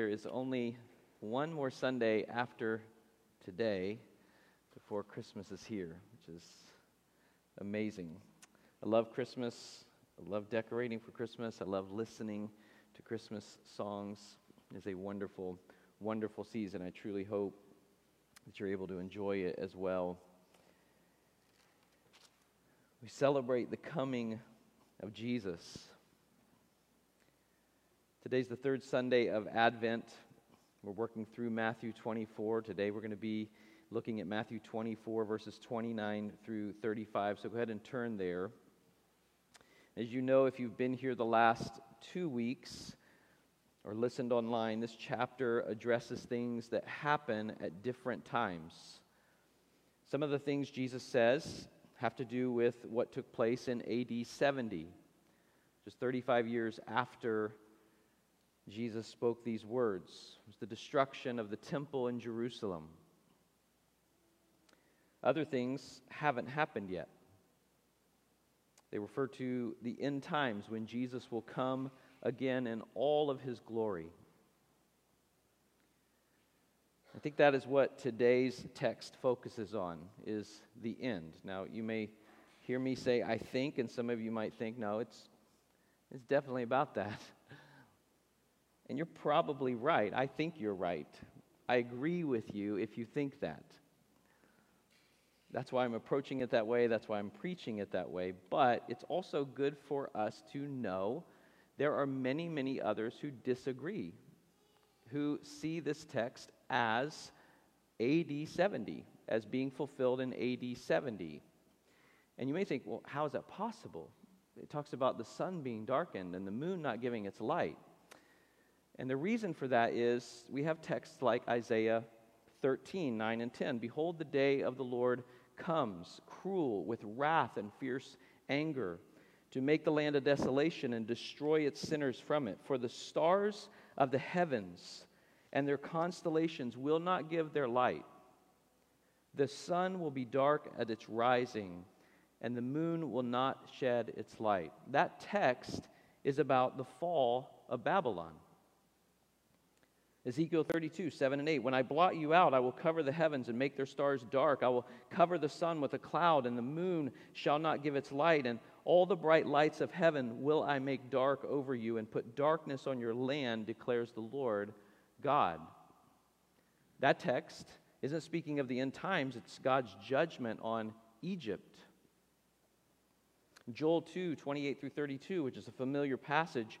There is only one more Sunday after today before Christmas is here, which is amazing. I love Christmas. I love decorating for Christmas. I love listening to Christmas songs. It's a wonderful, wonderful season. I truly hope that you're able to enjoy it as well. We celebrate the coming of Jesus. Today's the third Sunday of Advent. We're working through Matthew 24. Today we're going to be looking at Matthew 24, verses 29 through 35. So go ahead and turn there. As you know, if you've been here the last two weeks or listened online, this chapter addresses things that happen at different times. Some of the things Jesus says have to do with what took place in AD 70, just 35 years after Jesus spoke these words. It was the destruction of the temple in Jerusalem. Other things haven't happened yet. They refer to the end times when Jesus will come again in all of his glory. I think that is what today's text focuses on is the end. Now, you may hear me say I think and some of you might think no, it's it's definitely about that. And you're probably right. I think you're right. I agree with you if you think that. That's why I'm approaching it that way. That's why I'm preaching it that way. But it's also good for us to know there are many, many others who disagree, who see this text as AD 70, as being fulfilled in AD 70. And you may think, well, how is that possible? It talks about the sun being darkened and the moon not giving its light. And the reason for that is we have texts like Isaiah 13, 9 and 10. Behold, the day of the Lord comes, cruel, with wrath and fierce anger, to make the land a desolation and destroy its sinners from it. For the stars of the heavens and their constellations will not give their light. The sun will be dark at its rising, and the moon will not shed its light. That text is about the fall of Babylon. Ezekiel 32, 7 and 8. When I blot you out, I will cover the heavens and make their stars dark. I will cover the sun with a cloud, and the moon shall not give its light. And all the bright lights of heaven will I make dark over you, and put darkness on your land, declares the Lord God. That text isn't speaking of the end times, it's God's judgment on Egypt. Joel 2, 28 through 32, which is a familiar passage,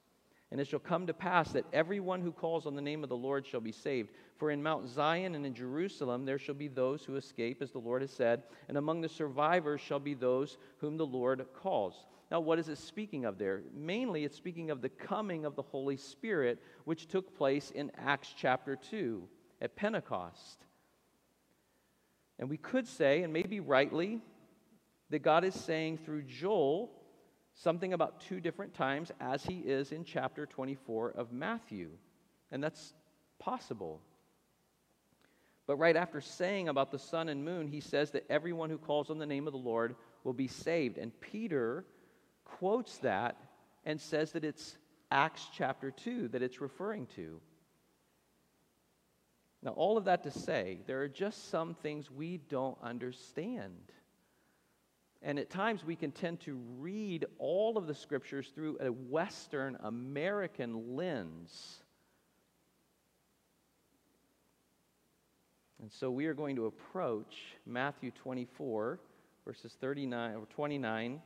And it shall come to pass that everyone who calls on the name of the Lord shall be saved. For in Mount Zion and in Jerusalem there shall be those who escape, as the Lord has said, and among the survivors shall be those whom the Lord calls. Now, what is it speaking of there? Mainly, it's speaking of the coming of the Holy Spirit, which took place in Acts chapter 2 at Pentecost. And we could say, and maybe rightly, that God is saying through Joel, something about two different times as he is in chapter 24 of Matthew. And that's possible. But right after saying about the sun and moon, he says that everyone who calls on the name of the Lord will be saved. And Peter quotes that and says that it's Acts chapter 2 that it's referring to. Now, all of that to say, there are just some things we don't understand. And at times we can tend to read all of the scriptures through a Western American lens. And so we are going to approach Matthew 24, verses 39 or 29,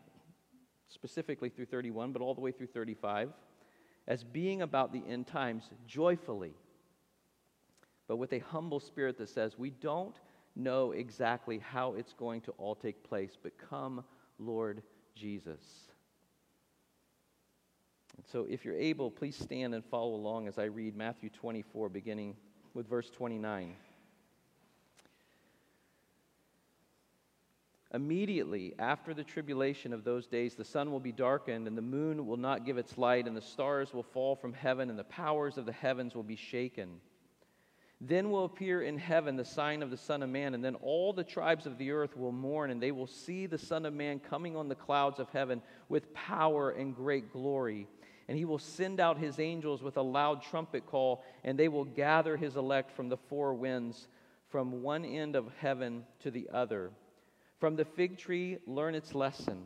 specifically through 31, but all the way through 35, as being about the end times joyfully, but with a humble spirit that says, we don't know exactly how it's going to all take place, but come, Lord Jesus. And so, if you're able, please stand and follow along as I read Matthew 24, beginning with verse 29. Immediately after the tribulation of those days, the sun will be darkened, and the moon will not give its light, and the stars will fall from heaven, and the powers of the heavens will be shaken. Then will appear in heaven the sign of the Son of Man, and then all the tribes of the earth will mourn, and they will see the Son of Man coming on the clouds of heaven with power and great glory. And he will send out his angels with a loud trumpet call, and they will gather his elect from the four winds, from one end of heaven to the other. From the fig tree, learn its lesson.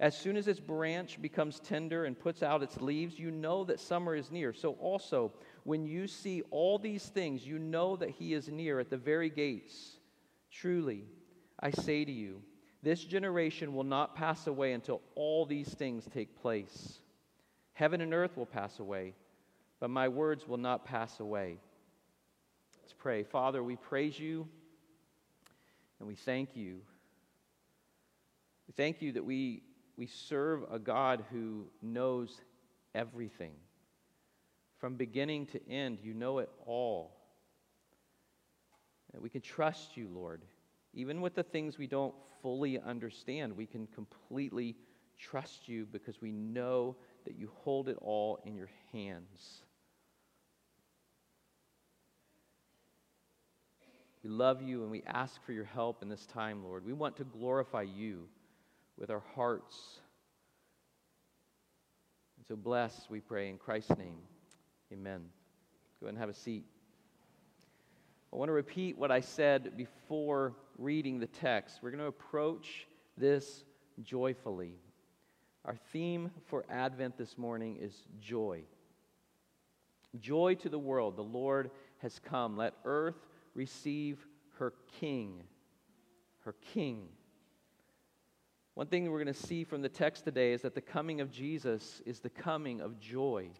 As soon as its branch becomes tender and puts out its leaves, you know that summer is near. So also, when you see all these things, you know that he is near at the very gates. Truly, I say to you, this generation will not pass away until all these things take place. Heaven and earth will pass away, but my words will not pass away. Let's pray. Father, we praise you and we thank you we thank you that we, we serve a God who knows everything. From beginning to end, you know it all. We can trust you, Lord. Even with the things we don't fully understand, we can completely trust you because we know that you hold it all in your hands. We love you and we ask for your help in this time, Lord. We want to glorify you with our hearts. And so bless, we pray, in Christ's name. Amen. Go ahead and have a seat. I want to repeat what I said before reading the text. We're going to approach this joyfully. Our theme for Advent this morning is joy. Joy to the world. The Lord has come. Let earth receive her King. Her King. One thing we're going to see from the text today is that the coming of Jesus is the coming of joy.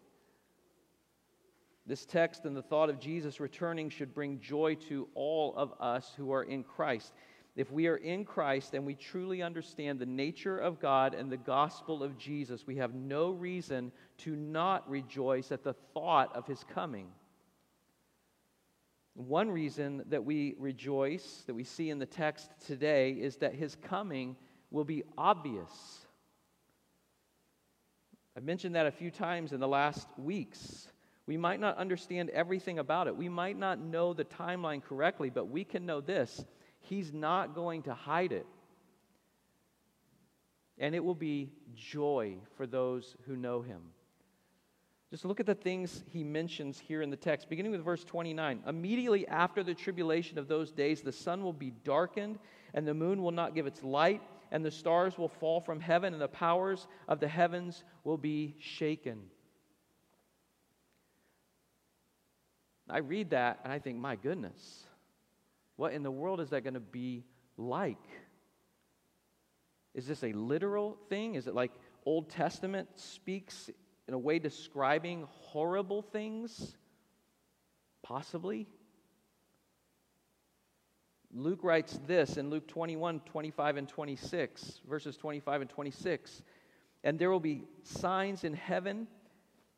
This text and the thought of Jesus returning should bring joy to all of us who are in Christ. If we are in Christ and we truly understand the nature of God and the gospel of Jesus, we have no reason to not rejoice at the thought of his coming. One reason that we rejoice, that we see in the text today, is that his coming will be obvious. I've mentioned that a few times in the last weeks. We might not understand everything about it. We might not know the timeline correctly, but we can know this He's not going to hide it. And it will be joy for those who know Him. Just look at the things he mentions here in the text, beginning with verse 29. Immediately after the tribulation of those days, the sun will be darkened, and the moon will not give its light and the stars will fall from heaven, and the powers of the heavens will be shaken. I read that and I think, my goodness, what in the world is that going to be like? Is this a literal thing? Is it like Old Testament speaks in a way describing horrible things? Possibly. Luke writes this in Luke 21, 25, and 26, verses 25 and 26. And there will be signs in heaven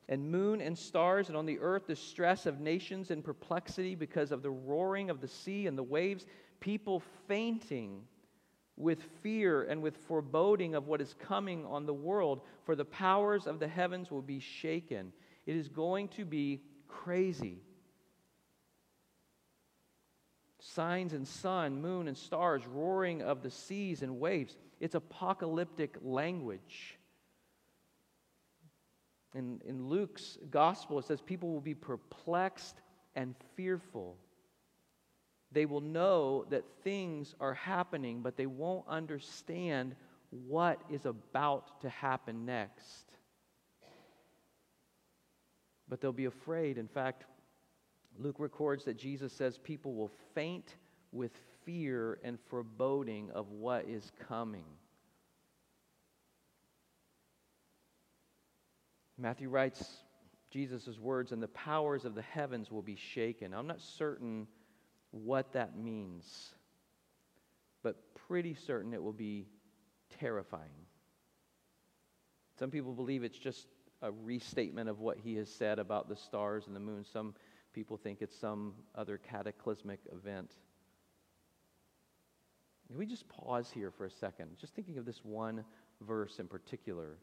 and moon and stars, and on the earth the stress of nations in perplexity because of the roaring of the sea and the waves, people fainting with fear and with foreboding of what is coming on the world, for the powers of the heavens will be shaken. It is going to be crazy signs and sun, moon and stars, roaring of the seas and waves. It's apocalyptic language. In, in Luke's gospel, it says people will be perplexed and fearful. They will know that things are happening, but they won't understand what is about to happen next. But they'll be afraid. In fact, Luke records that Jesus says people will faint with fear and foreboding of what is coming. Matthew writes Jesus' words, and the powers of the heavens will be shaken. I'm not certain what that means, but pretty certain it will be terrifying. Some people believe it's just a restatement of what he has said about the stars and the moon. Some People think it's some other cataclysmic event. Can we just pause here for a second? Just thinking of this one verse in particular.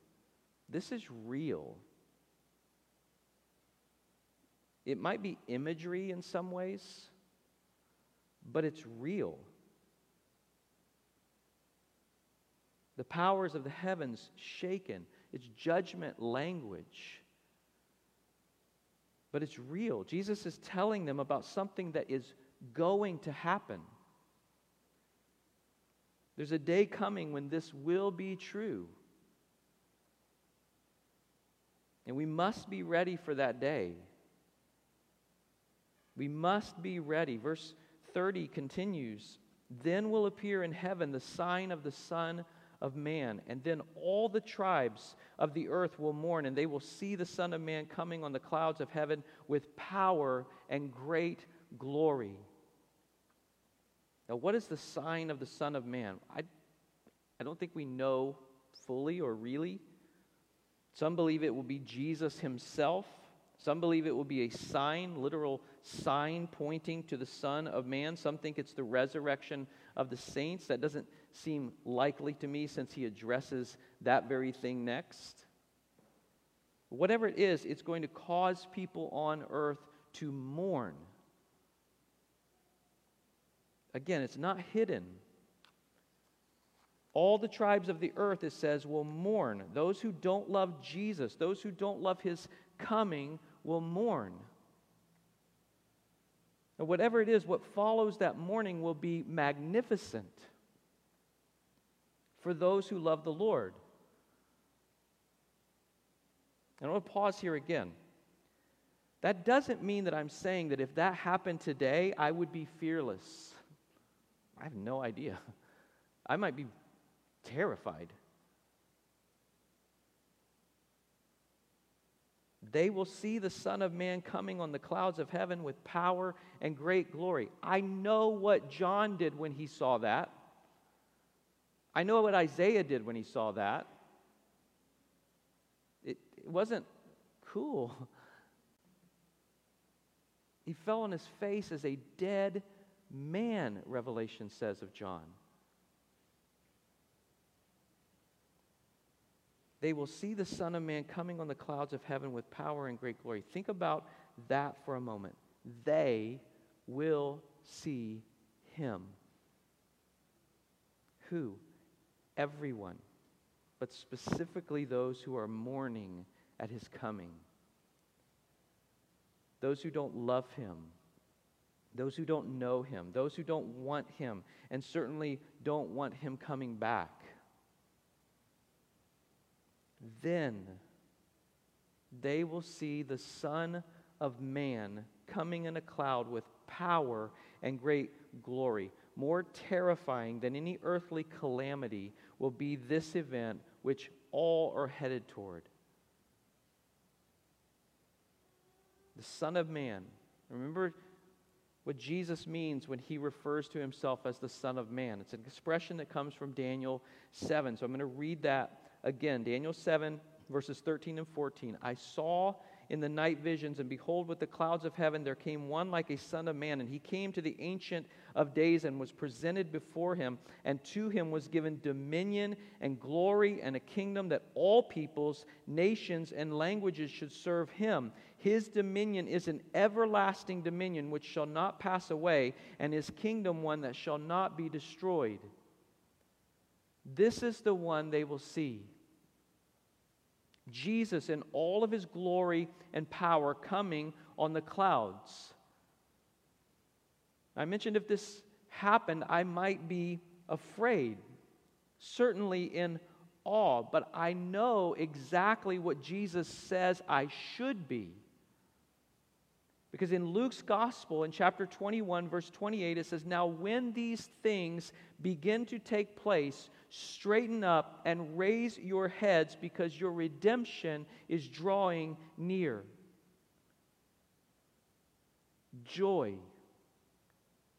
This is real. It might be imagery in some ways, but it's real. The powers of the heavens shaken. It's judgment language. But it's real. Jesus is telling them about something that is going to happen. There's a day coming when this will be true. And we must be ready for that day. We must be ready. Verse 30 continues Then will appear in heaven the sign of the Son of Man, and then all the tribes of the earth will mourn, and they will see the Son of Man coming on the clouds of heaven with power and great glory. Now, what is the sign of the Son of Man? I, I don't think we know fully or really. Some believe it will be Jesus himself. Some believe it will be a sign, literal sign pointing to the Son of Man. Some think it's the resurrection of the saints. That doesn't seem likely to me since he addresses that very thing next. Whatever it is, it's going to cause people on earth to mourn. Again, it's not hidden. All the tribes of the earth, it says, will mourn. Those who don't love Jesus, those who don't love his coming, will mourn. And whatever it is, what follows that mourning will be magnificent for those who love the Lord. And I want to pause here again. That doesn't mean that I'm saying that if that happened today, I would be fearless. I have no idea. I might be terrified. They will see the Son of Man coming on the clouds of heaven with power and great glory. I know what John did when he saw that. I know what Isaiah did when he saw that. It, it wasn't cool. He fell on his face as a dead man, Revelation says of John. They will see the Son of Man coming on the clouds of heaven with power and great glory. Think about that for a moment. They will see him. Who? everyone, but specifically those who are mourning at his coming. Those who don't love him, those who don't know him, those who don't want him, and certainly don't want him coming back. Then they will see the Son of Man coming in a cloud with power and great glory. More terrifying than any earthly calamity will be this event which all are headed toward. The Son of Man. Remember what Jesus means when he refers to himself as the Son of Man. It's an expression that comes from Daniel 7. So I'm going to read that again. Daniel 7, verses 13 and 14. I saw in the night visions, and behold, with the clouds of heaven there came one like a son of man, and he came to the Ancient of Days and was presented before him, and to him was given dominion and glory and a kingdom that all peoples, nations, and languages should serve him. His dominion is an everlasting dominion which shall not pass away, and his kingdom one that shall not be destroyed. This is the one they will see Jesus in all of his glory and power coming on the clouds. I mentioned if this happened, I might be afraid, certainly in awe, but I know exactly what Jesus says I should be. Because in Luke's gospel, in chapter 21, verse 28, it says, Now when these things begin to take place, straighten up and raise your heads because your redemption is drawing near. Joy.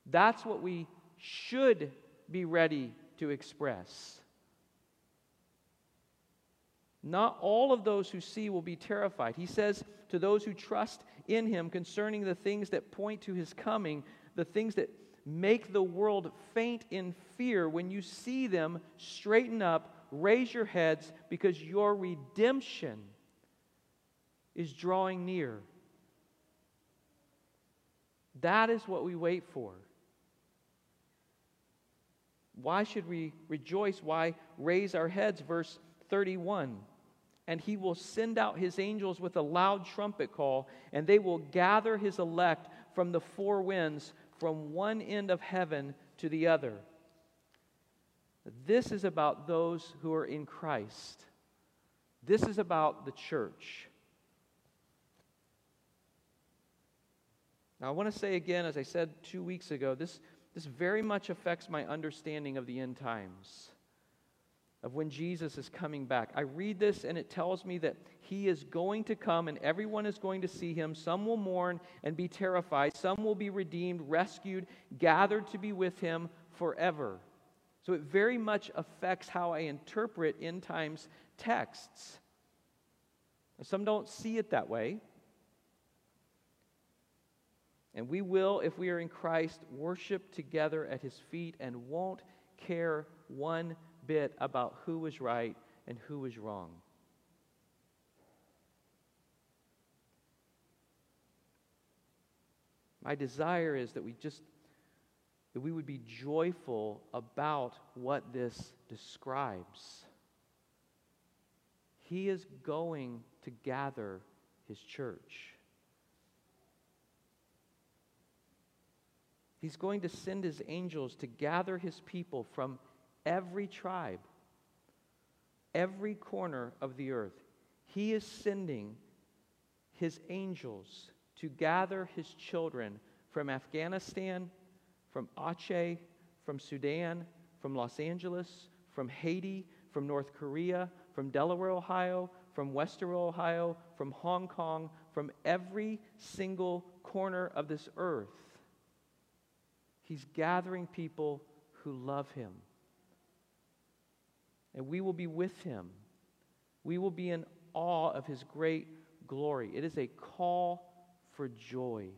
That's what we should be ready to express. Not all of those who see will be terrified. He says to those who trust in him concerning the things that point to his coming, the things that make the world faint in fear when you see them. Straighten up, raise your heads, because your redemption is drawing near. That is what we wait for. Why should we rejoice? Why raise our heads? Verse 31 And he will send out his angels with a loud trumpet call, and they will gather his elect from the four winds, from one end of heaven to the other. This is about those who are in Christ. This is about the church. Now, I want to say again, as I said two weeks ago, this, this very much affects my understanding of the end times, of when Jesus is coming back. I read this and it tells me that he is going to come and everyone is going to see him. Some will mourn and be terrified, some will be redeemed, rescued, gathered to be with him forever. So it very much affects how I interpret end times texts. Some don't see it that way. And we will, if we are in Christ, worship together at his feet and won't care one bit about who was right and who was wrong. My desire is that we just that we would be joyful about what this describes. He is going to gather his church. He's going to send his angels to gather his people from every tribe, every corner of the earth. He is sending his angels to gather his children from Afghanistan, from Aceh, from Sudan, from Los Angeles, from Haiti, from North Korea, from Delaware, Ohio, from Western Ohio, from Hong Kong, from every single corner of this earth He's gathering people who love him. And we will be with him. We will be in awe of his great glory. It is a call for joy.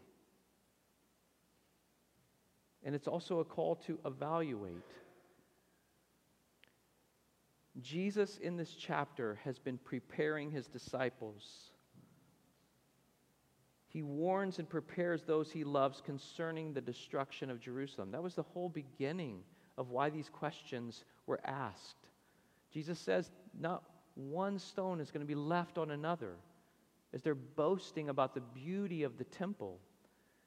And it's also a call to evaluate. Jesus, in this chapter, has been preparing his disciples he warns and prepares those he loves concerning the destruction of Jerusalem. That was the whole beginning of why these questions were asked. Jesus says, not one stone is going to be left on another as they're boasting about the beauty of the temple.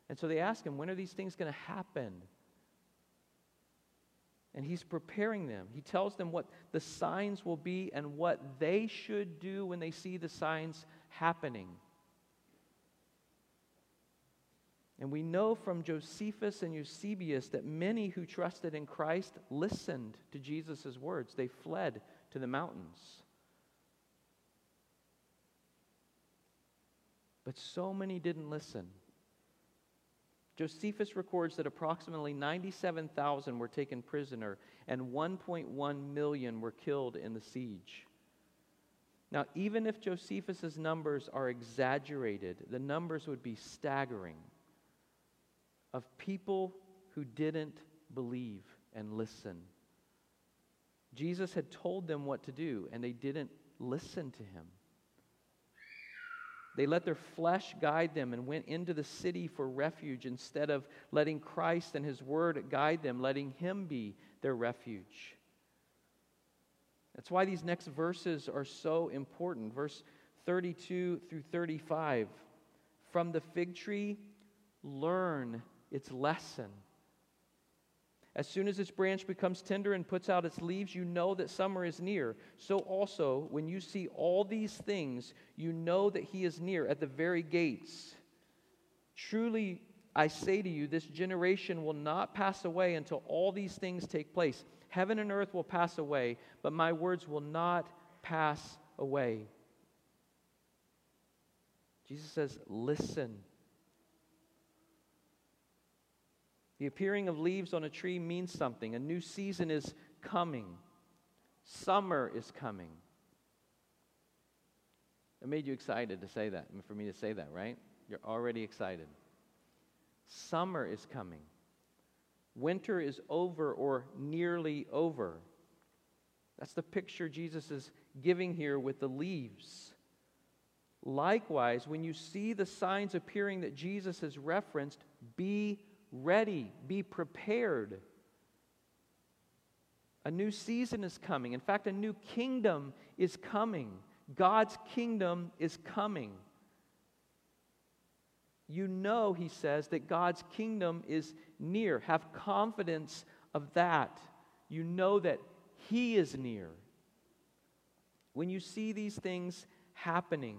And so they ask him, when are these things going to happen? And he's preparing them. He tells them what the signs will be and what they should do when they see the signs happening. And we know from Josephus and Eusebius that many who trusted in Christ listened to Jesus' words. They fled to the mountains. But so many didn't listen. Josephus records that approximately 97,000 were taken prisoner and 1.1 million were killed in the siege. Now, even if Josephus' numbers are exaggerated, the numbers would be staggering of people who didn't believe and listen. Jesus had told them what to do, and they didn't listen to him. They let their flesh guide them and went into the city for refuge instead of letting Christ and his word guide them, letting him be their refuge. That's why these next verses are so important. Verse 32 through 35. From the fig tree, learn its lesson. As soon as its branch becomes tender and puts out its leaves, you know that summer is near. So also, when you see all these things, you know that he is near at the very gates. Truly, I say to you, this generation will not pass away until all these things take place. Heaven and earth will pass away, but my words will not pass away. Jesus says, Listen The appearing of leaves on a tree means something. A new season is coming, summer is coming. It made you excited to say that, for me to say that, right? You're already excited. Summer is coming. Winter is over or nearly over. That's the picture Jesus is giving here with the leaves. Likewise, when you see the signs appearing that Jesus has referenced, be ready, be prepared. A new season is coming. In fact, a new kingdom is coming. God's kingdom is coming. You know, he says, that God's kingdom is near. Have confidence of that. You know that he is near. When you see these things happening,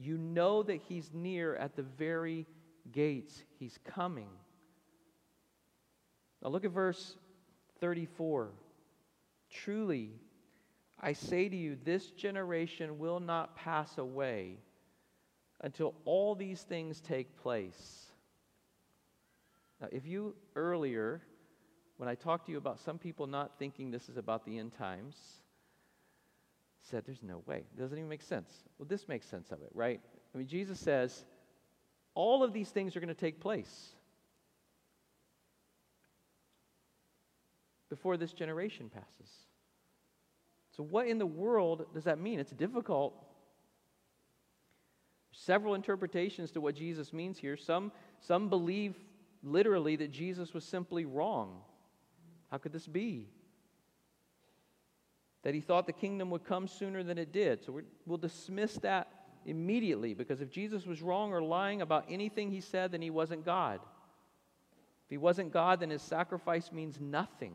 you know that He's near at the very gates. He's coming. Now look at verse 34. Truly, I say to you, this generation will not pass away until all these things take place. Now, if you earlier, when I talked to you about some people not thinking this is about the end times, said, There's no way. It doesn't even make sense. Well, this makes sense of it, right? I mean, Jesus says, All of these things are going to take place before this generation passes. So, what in the world does that mean? It's difficult. Several interpretations to what Jesus means here. Some, some believe literally that Jesus was simply wrong. How could this be? that he thought the kingdom would come sooner than it did. So we'll dismiss that immediately because if Jesus was wrong or lying about anything he said, then he wasn't God. If he wasn't God, then his sacrifice means nothing.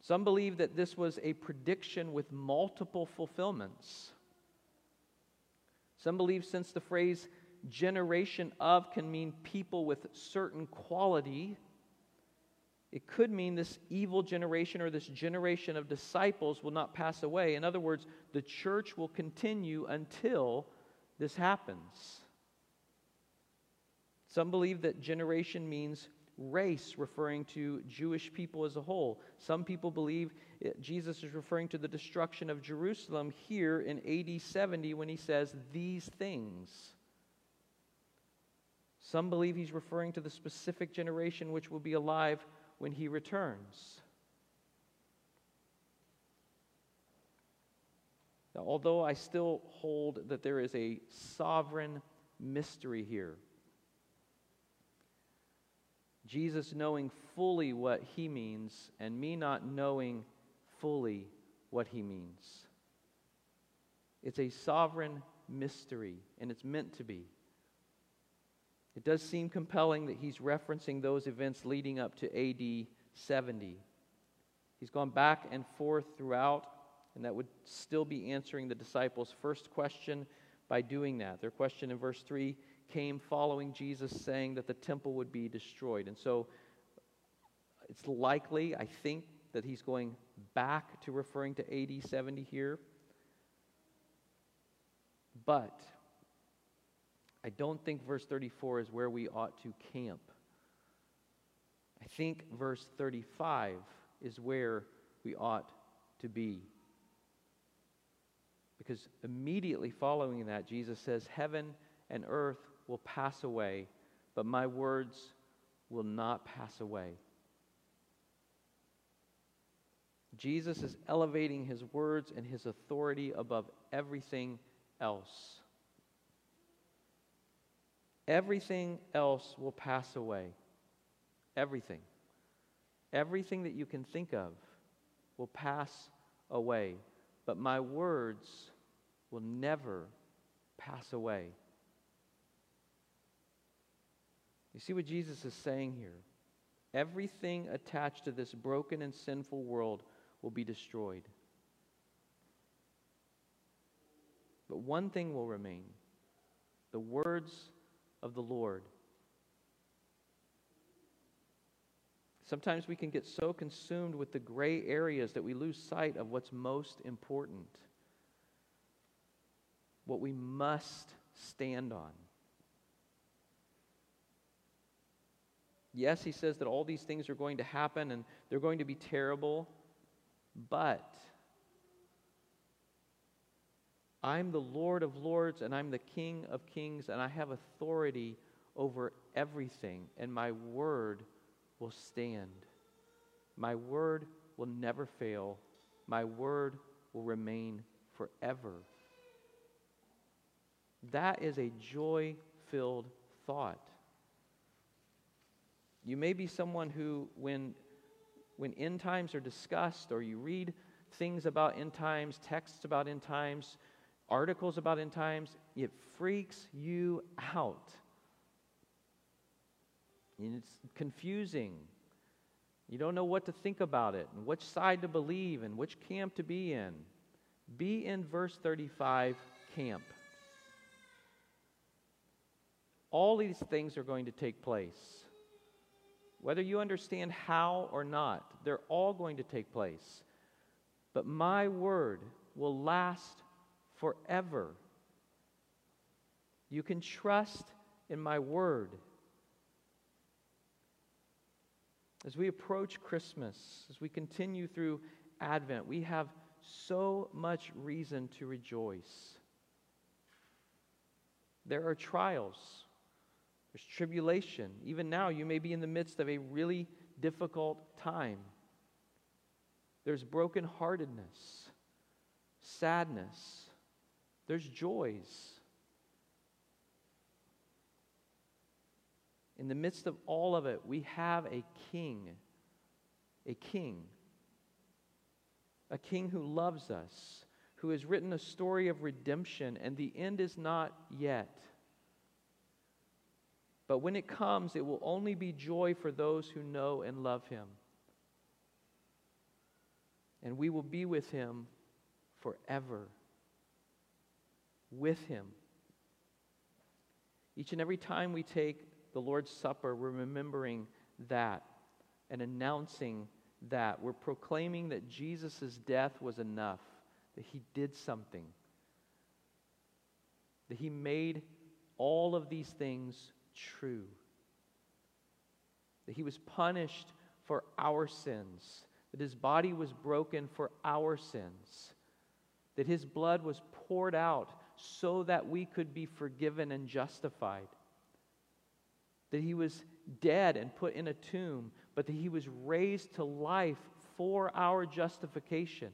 Some believe that this was a prediction with multiple fulfillments. Some believe since the phrase generation of can mean people with certain quality, it could mean this evil generation or this generation of disciples will not pass away. In other words, the church will continue until this happens. Some believe that generation means race, referring to Jewish people as a whole. Some people believe Jesus is referring to the destruction of Jerusalem here in AD 70 when he says these things. Some believe he's referring to the specific generation which will be alive when he returns. Now, although I still hold that there is a sovereign mystery here, Jesus knowing fully what he means and me not knowing fully what he means. It's a sovereign mystery, and it's meant to be. It does seem compelling that he's referencing those events leading up to AD 70. He's gone back and forth throughout, and that would still be answering the disciples' first question by doing that. Their question in verse 3 came following Jesus saying that the temple would be destroyed. And so it's likely, I think, that he's going back to referring to AD 70 here. But I don't think verse 34 is where we ought to camp. I think verse 35 is where we ought to be. Because immediately following that, Jesus says, Heaven and earth will pass away, but my words will not pass away. Jesus is elevating his words and his authority above everything else. Everything else will pass away. Everything. Everything that you can think of will pass away. But my words will never pass away. You see what Jesus is saying here? Everything attached to this broken and sinful world will be destroyed. But one thing will remain the words of the Lord. Sometimes we can get so consumed with the gray areas that we lose sight of what's most important, what we must stand on. Yes, he says that all these things are going to happen and they're going to be terrible, but I'm the Lord of lords and I'm the King of kings, and I have authority over everything, and my word will stand. My word will never fail. My word will remain forever. That is a joy filled thought. You may be someone who, when, when end times are discussed, or you read things about end times, texts about end times, articles about end times, it freaks you out. And it's confusing. You don't know what to think about it, and which side to believe, and which camp to be in. Be in verse 35 camp. All these things are going to take place. Whether you understand how or not, they're all going to take place. But my word will last forever. You can trust in my word. As we approach Christmas, as we continue through Advent, we have so much reason to rejoice. There are trials, there's tribulation. Even now, you may be in the midst of a really difficult time. There's brokenheartedness, sadness, there's joys. In the midst of all of it, we have a king, a king, a king who loves us, who has written a story of redemption, and the end is not yet. But when it comes, it will only be joy for those who know and love him. And we will be with him forever. With him. Each and every time we take the Lord's Supper, we're remembering that and announcing that. We're proclaiming that Jesus' death was enough, that he did something, that he made all of these things true, that he was punished for our sins, that his body was broken for our sins, that his blood was poured out so that we could be forgiven and justified that he was dead and put in a tomb, but that he was raised to life for our justification.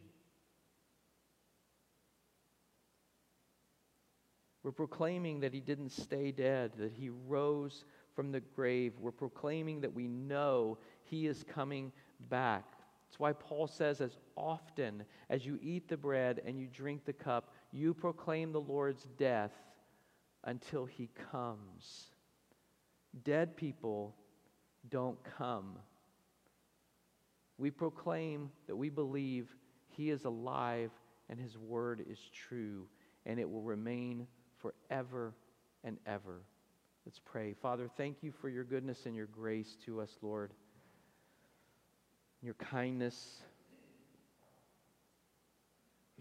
We're proclaiming that he didn't stay dead, that he rose from the grave. We're proclaiming that we know he is coming back. That's why Paul says, as often as you eat the bread and you drink the cup, you proclaim the Lord's death until he comes. Dead people don't come. We proclaim that we believe He is alive and His word is true, and it will remain forever and ever. Let's pray. Father, thank you for your goodness and your grace to us, Lord, your kindness.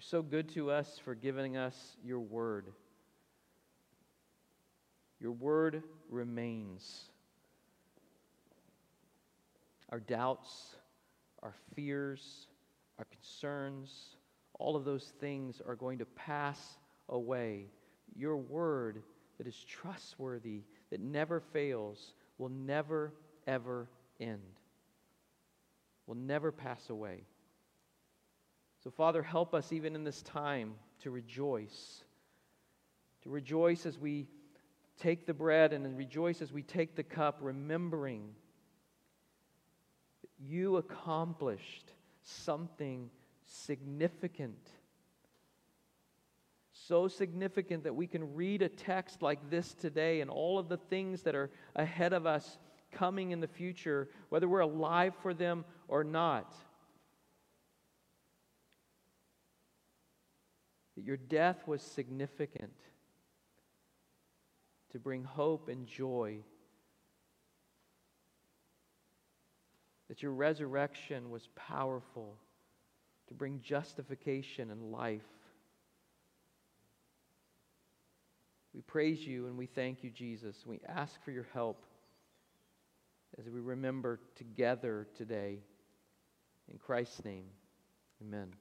You're so good to us for giving us your word. Your word remains. Our doubts, our fears, our concerns, all of those things are going to pass away. Your word that is trustworthy, that never fails, will never, ever end, will never pass away. So, Father, help us even in this time to rejoice, to rejoice as we take the bread and rejoice as we take the cup, remembering that you accomplished something significant. So significant that we can read a text like this today and all of the things that are ahead of us coming in the future, whether we're alive for them or not. That your death was significant to bring hope and joy. That your resurrection was powerful to bring justification and life. We praise you and we thank you, Jesus. We ask for your help as we remember together today. In Christ's name, amen.